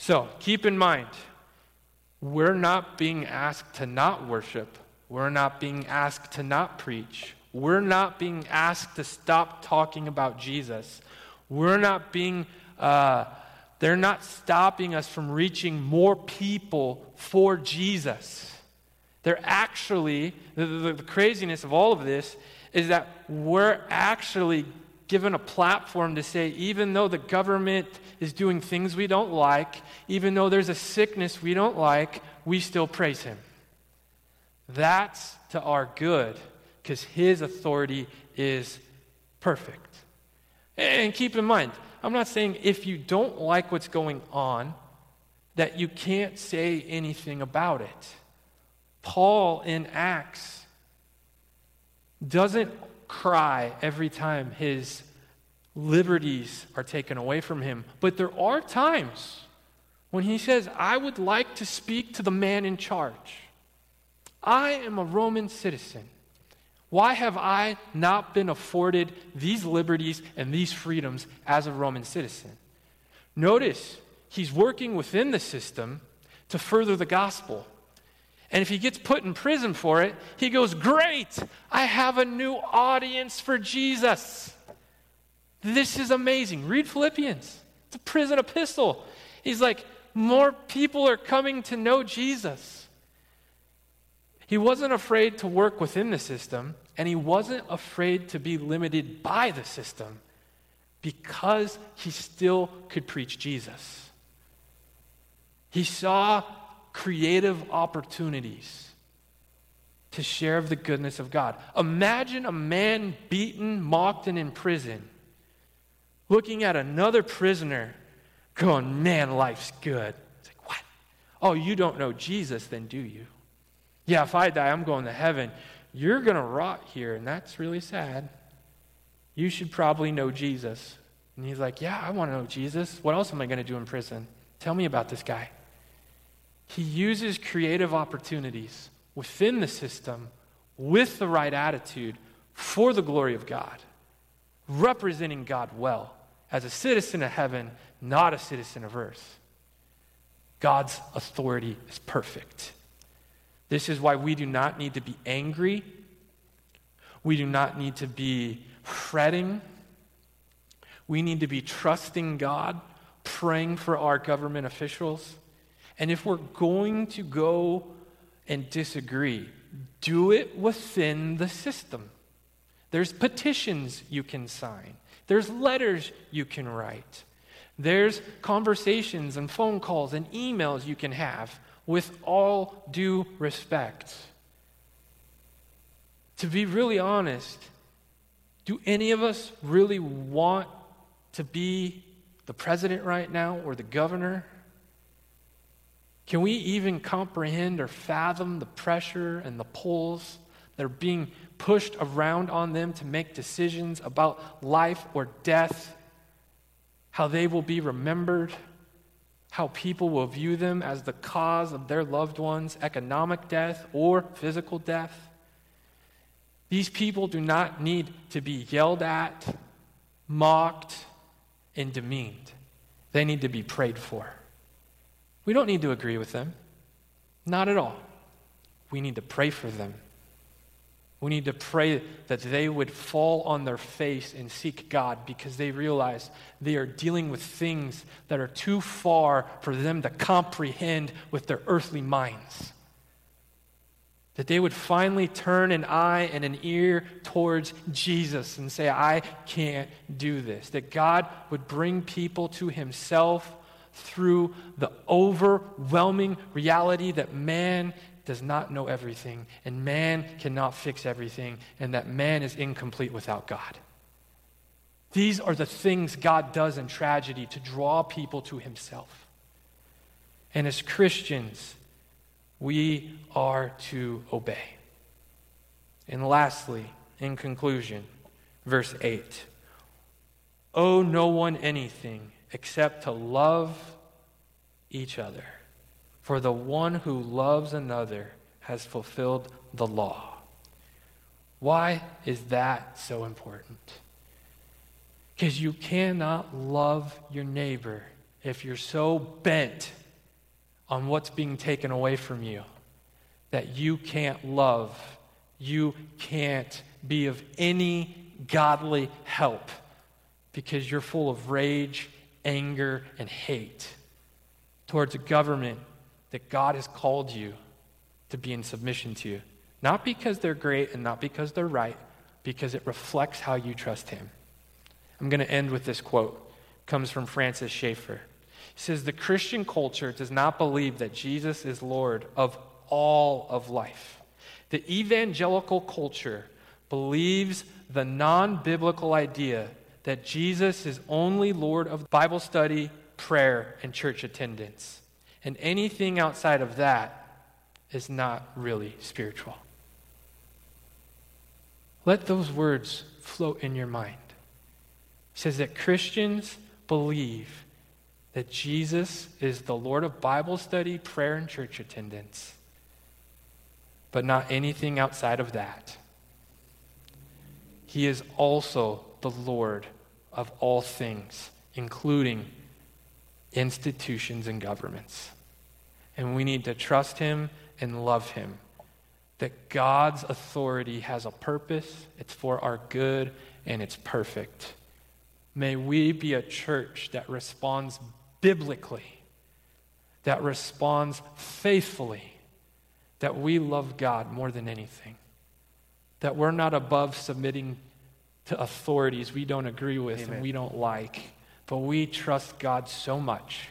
So keep in mind, we're not being asked to not worship. We're not being asked to not preach. We're not being asked to stop talking about Jesus. We're not being, uh, they're not stopping us from reaching more people for Jesus. They're actually, the, the, the craziness of all of this is that we're actually given a platform to say, even though the government is doing things we don't like, even though there's a sickness we don't like, we still praise Him. That's to our good because His authority is perfect. And keep in mind, I'm not saying if you don't like what's going on, that you can't say anything about it. Paul in Acts doesn't cry every time his liberties are taken away from him, but there are times when he says, I would like to speak to the man in charge. I am a Roman citizen. Why have I not been afforded these liberties and these freedoms as a Roman citizen? Notice he's working within the system to further the gospel. And if he gets put in prison for it, he goes, Great, I have a new audience for Jesus. This is amazing. Read Philippians, it's a prison epistle. He's like, More people are coming to know Jesus. He wasn't afraid to work within the system, and he wasn't afraid to be limited by the system because he still could preach Jesus. He saw creative opportunities to share of the goodness of God. Imagine a man beaten, mocked, and in prison, looking at another prisoner, going, Man, life's good. It's like, What? Oh, you don't know Jesus, then do you? Yeah, if I die, I'm going to heaven. You're going to rot here, and that's really sad. You should probably know Jesus. And he's like, Yeah, I want to know Jesus. What else am I going to do in prison? Tell me about this guy. He uses creative opportunities within the system with the right attitude for the glory of God, representing God well as a citizen of heaven, not a citizen of earth. God's authority is perfect. This is why we do not need to be angry. We do not need to be fretting. We need to be trusting God, praying for our government officials. And if we're going to go and disagree, do it within the system. There's petitions you can sign, there's letters you can write, there's conversations and phone calls and emails you can have with all due respect. To be really honest, do any of us really want to be the president right now or the governor? Can we even comprehend or fathom the pressure and the pulls that are being pushed around on them to make decisions about life or death? How they will be remembered? how people will view them as the cause of their loved ones' economic death or physical death. These people do not need to be yelled at, mocked, and demeaned. They need to be prayed for. We don't need to agree with them. Not at all. We need to pray for them. We need to pray that they would fall on their face and seek God because they realize they are dealing with things that are too far for them to comprehend with their earthly minds. That they would finally turn an eye and an ear towards Jesus and say, I can't do this. That God would bring people to Himself through the overwhelming reality that man does not know everything, and man cannot fix everything, and that man is incomplete without God. These are the things God does in tragedy to draw people to himself. And as Christians, we are to obey. And lastly, in conclusion, verse 8 Owe no one anything except to love each other. For the one who loves another has fulfilled the law. Why is that so important? Because you cannot love your neighbor if you're so bent on what's being taken away from you that you can't love, you can't be of any godly help because you're full of rage, anger, and hate towards a government that God has called you to be in submission to. Not because they're great and not because they're right, because it reflects how you trust Him. I'm going to end with this quote. It comes from Francis Schaeffer. He says, The Christian culture does not believe that Jesus is Lord of all of life. The evangelical culture believes the non biblical idea that Jesus is only Lord of Bible study, prayer, and church attendance. And anything outside of that is not really spiritual. Let those words float in your mind. It says that Christians believe that Jesus is the Lord of Bible study, prayer, and church attendance, but not anything outside of that. He is also the Lord of all things, including institutions and governments. And we need to trust Him and love Him. That God's authority has a purpose, it's for our good, and it's perfect. May we be a church that responds biblically, that responds faithfully, that we love God more than anything, that we're not above submitting to authorities we don't agree with Amen. and we don't like, but we trust God so much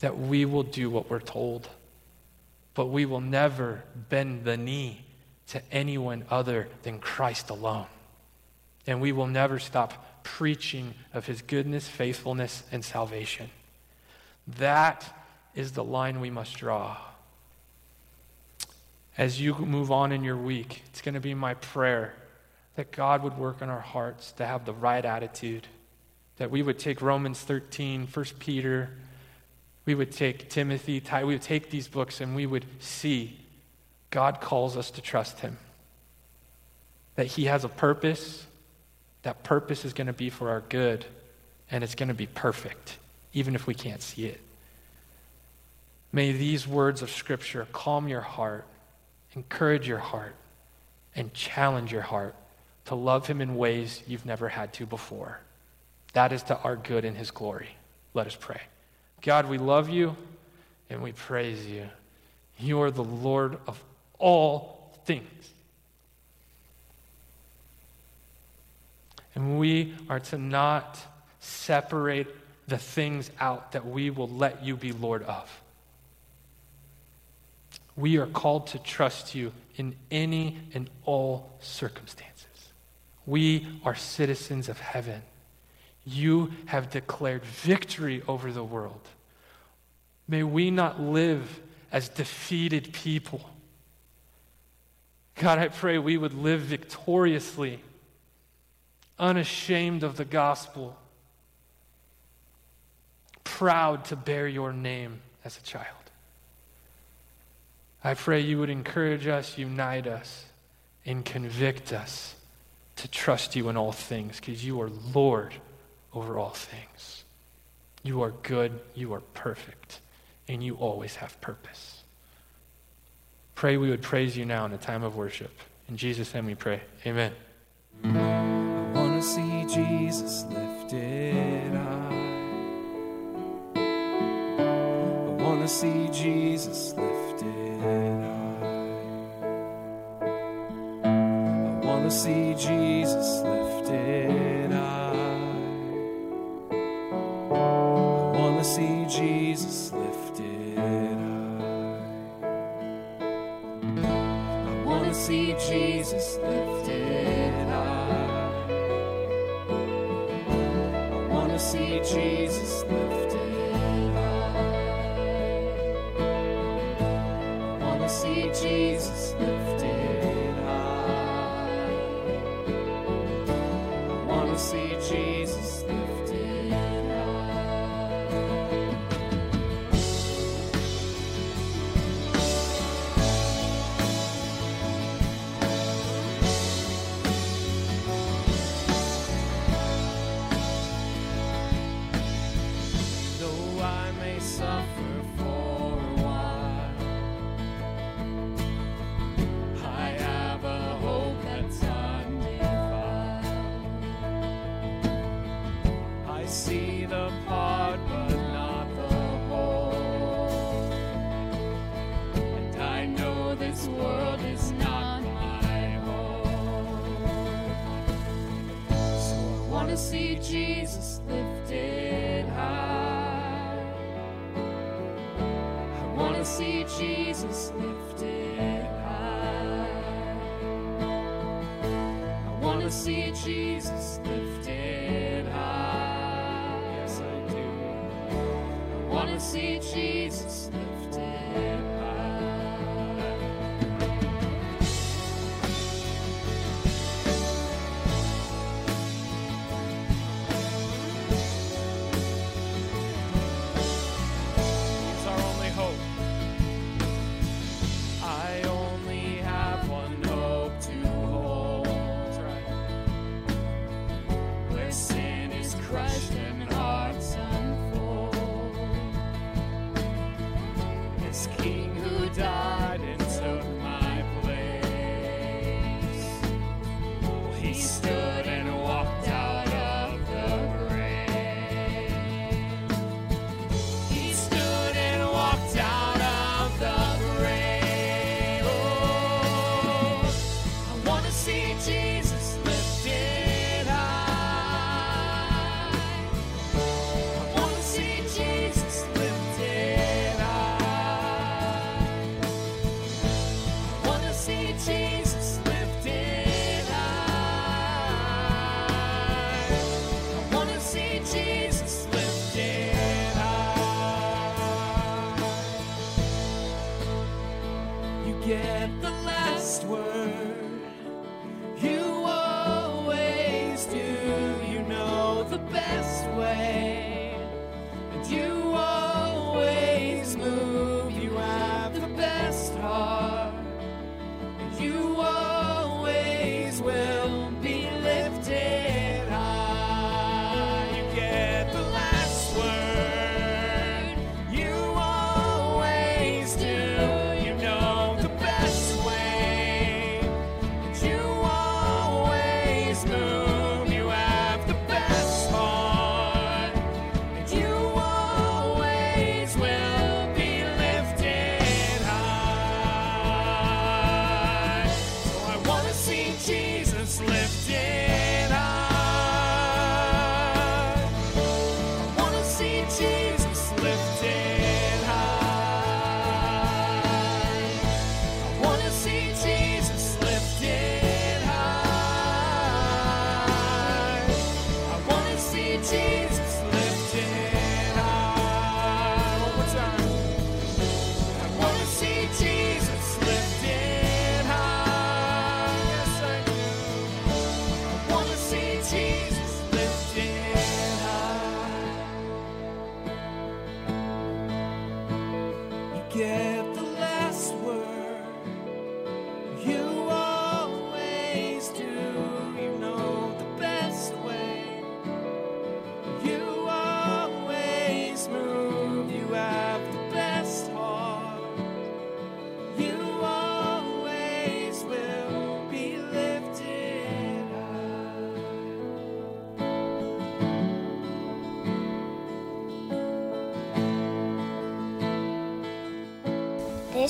that we will do what we're told. But we will never bend the knee to anyone other than Christ alone. And we will never stop preaching of his goodness, faithfulness, and salvation. That is the line we must draw. As you move on in your week, it's going to be my prayer that God would work in our hearts to have the right attitude, that we would take Romans 13, 1 Peter, we would take Timothy, we would take these books and we would see God calls us to trust him. That he has a purpose, that purpose is going to be for our good, and it's going to be perfect, even if we can't see it. May these words of Scripture calm your heart, encourage your heart, and challenge your heart to love Him in ways you've never had to before. That is to our good and His glory. Let us pray. God, we love you and we praise you. You are the Lord of all things. And we are to not separate the things out that we will let you be Lord of. We are called to trust you in any and all circumstances. We are citizens of heaven. You have declared victory over the world. May we not live as defeated people. God, I pray we would live victoriously, unashamed of the gospel, proud to bear your name as a child. I pray you would encourage us, unite us, and convict us to trust you in all things because you are Lord over all things. You are good, you are perfect, and you always have purpose. Pray we would praise you now in the time of worship. In Jesus' name we pray. Amen. Jesus lifted high. I want to see Jesus lifted high. Yes, I do. I want to see Jesus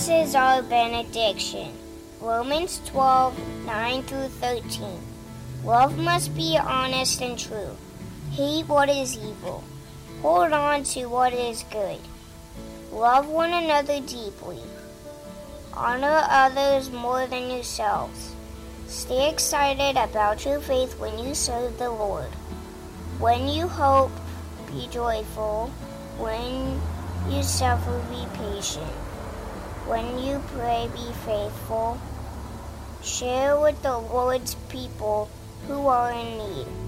This is our benediction. Romans 12, 9 through 13. Love must be honest and true. Hate what is evil. Hold on to what is good. Love one another deeply. Honor others more than yourselves. Stay excited about your faith when you serve the Lord. When you hope, be joyful. When you suffer, be patient. When you pray, be faithful. Share with the Lord's people who are in need.